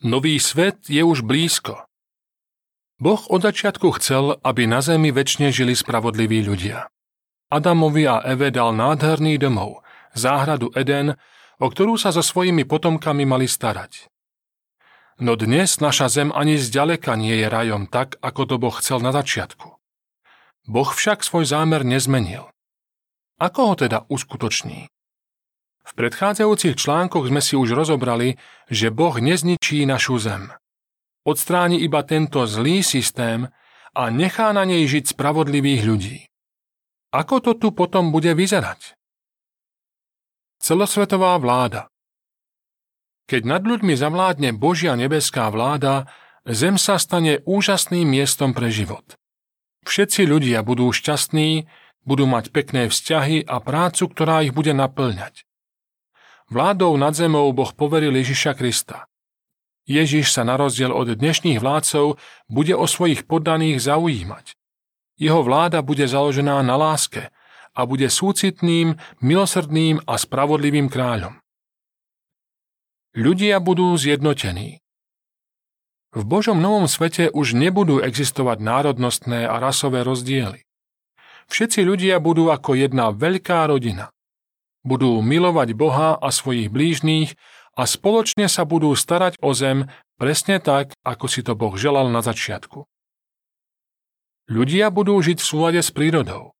Nový svet je už blízko. Boh od začiatku chcel, aby na zemi väčšine žili spravodliví ľudia. Adamovi a Eve dal nádherný domov, záhradu Eden, o ktorú sa so svojimi potomkami mali starať. No dnes naša zem ani zďaleka nie je rajom tak, ako to Boh chcel na začiatku. Boh však svoj zámer nezmenil. Ako ho teda uskutoční? V predchádzajúcich článkoch sme si už rozobrali, že Boh nezničí našu zem. Odstráni iba tento zlý systém a nechá na nej žiť spravodlivých ľudí. Ako to tu potom bude vyzerať? Celosvetová vláda Keď nad ľuďmi zavládne Božia nebeská vláda, zem sa stane úžasným miestom pre život. Všetci ľudia budú šťastní, budú mať pekné vzťahy a prácu, ktorá ich bude naplňať. Vládou nad zemou Boh poveril Ježiša Krista. Ježiš sa na rozdiel od dnešných vládcov bude o svojich poddaných zaujímať. Jeho vláda bude založená na láske a bude súcitným, milosrdným a spravodlivým kráľom. Ľudia budú zjednotení. V Božom novom svete už nebudú existovať národnostné a rasové rozdiely. Všetci ľudia budú ako jedna veľká rodina. Budú milovať Boha a svojich blížných a spoločne sa budú starať o zem presne tak, ako si to Boh želal na začiatku. Ľudia budú žiť v súlade s prírodou.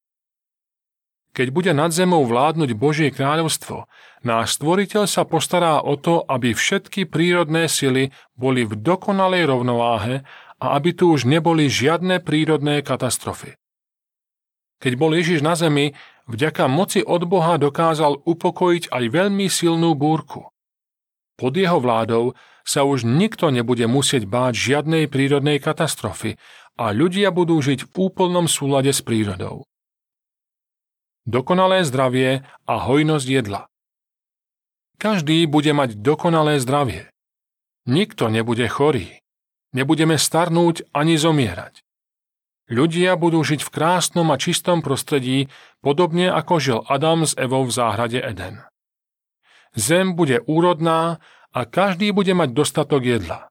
Keď bude nad zemou vládnuť Božie kráľovstvo, náš stvoriteľ sa postará o to, aby všetky prírodné sily boli v dokonalej rovnováhe a aby tu už neboli žiadne prírodné katastrofy. Keď bol Ježiš na zemi, vďaka moci od Boha dokázal upokojiť aj veľmi silnú búrku. Pod jeho vládou sa už nikto nebude musieť báť žiadnej prírodnej katastrofy a ľudia budú žiť v úplnom súlade s prírodou. Dokonalé zdravie a hojnosť jedla Každý bude mať dokonalé zdravie. Nikto nebude chorý. Nebudeme starnúť ani zomierať. Ľudia budú žiť v krásnom a čistom prostredí, podobne ako žil Adam s Evou v záhrade Eden. Zem bude úrodná a každý bude mať dostatok jedla.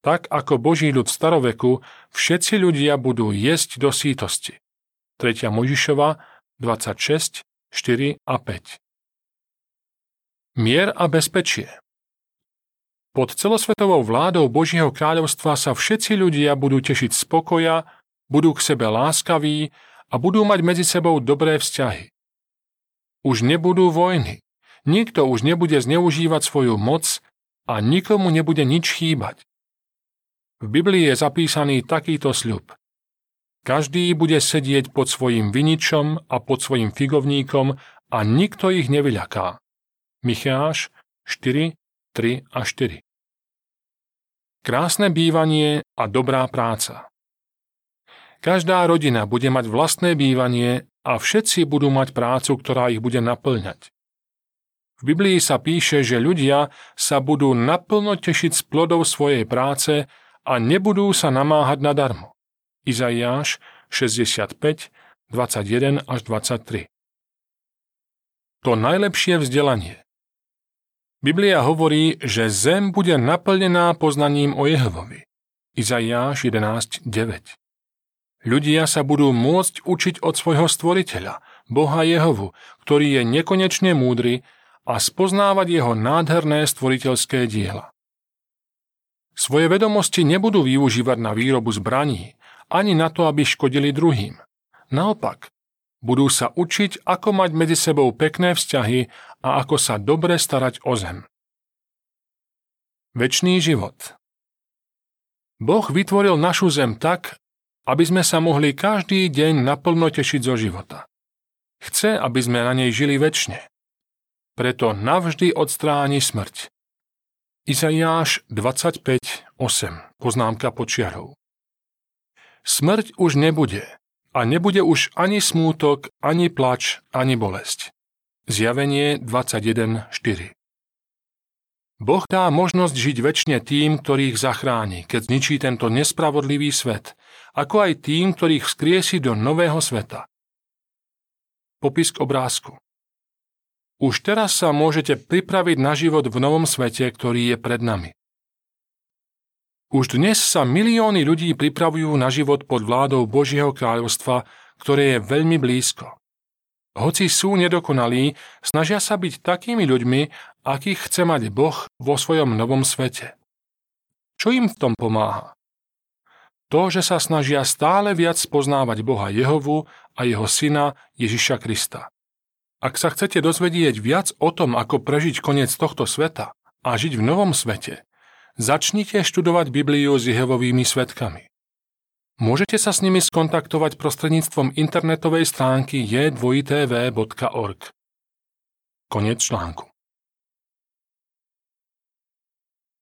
Tak ako Boží ľud staroveku, všetci ľudia budú jesť do sítosti. 3. Možišova 26, 4 a 5 Mier a bezpečie Pod celosvetovou vládou Božieho kráľovstva sa všetci ľudia budú tešiť spokoja, budú k sebe láskaví a budú mať medzi sebou dobré vzťahy. Už nebudú vojny, nikto už nebude zneužívať svoju moc a nikomu nebude nič chýbať. V Biblii je zapísaný takýto sľub. Každý bude sedieť pod svojim viničom a pod svojim figovníkom a nikto ich nevyľaká. Micháš 4, 3 a 4 Krásne bývanie a dobrá práca. Každá rodina bude mať vlastné bývanie a všetci budú mať prácu, ktorá ich bude naplňať. V Biblii sa píše, že ľudia sa budú naplno tešiť z plodov svojej práce a nebudú sa namáhať nadarmo. Izaiáš 65, 21 až 23 To najlepšie vzdelanie Biblia hovorí, že zem bude naplnená poznaním o Jehovovi. Izaiáš 11, 9 Ľudia sa budú môcť učiť od svojho stvoriteľa, Boha Jehovu, ktorý je nekonečne múdry a spoznávať jeho nádherné stvoriteľské diela. Svoje vedomosti nebudú využívať na výrobu zbraní, ani na to, aby škodili druhým. Naopak, budú sa učiť, ako mať medzi sebou pekné vzťahy a ako sa dobre starať o zem. Večný život Boh vytvoril našu zem tak, aby sme sa mohli každý deň naplno tešiť zo života. Chce, aby sme na nej žili väčšine. Preto navždy odstráni smrť. Izaiáš 25.8. Poznámka počiarov. Smrť už nebude a nebude už ani smútok, ani plač, ani bolesť. Zjavenie 21.4 Boh dá možnosť žiť väčšine tým, ktorých zachráni, keď zničí tento nespravodlivý svet, ako aj tým, ktorých vzkriesi do nového sveta. Popis k obrázku Už teraz sa môžete pripraviť na život v novom svete, ktorý je pred nami. Už dnes sa milióny ľudí pripravujú na život pod vládou Božieho kráľovstva, ktoré je veľmi blízko. Hoci sú nedokonalí, snažia sa byť takými ľuďmi, akých chce mať Boh vo svojom novom svete. Čo im v tom pomáha? To, že sa snažia stále viac poznávať Boha Jehovu a jeho syna Ježiša Krista. Ak sa chcete dozvedieť viac o tom, ako prežiť koniec tohto sveta a žiť v novom svete, začnite študovať Bibliu s Jehovovými svetkami. Môžete sa s nimi skontaktovať prostredníctvom internetovej stránky j2tv.org. Konec článku.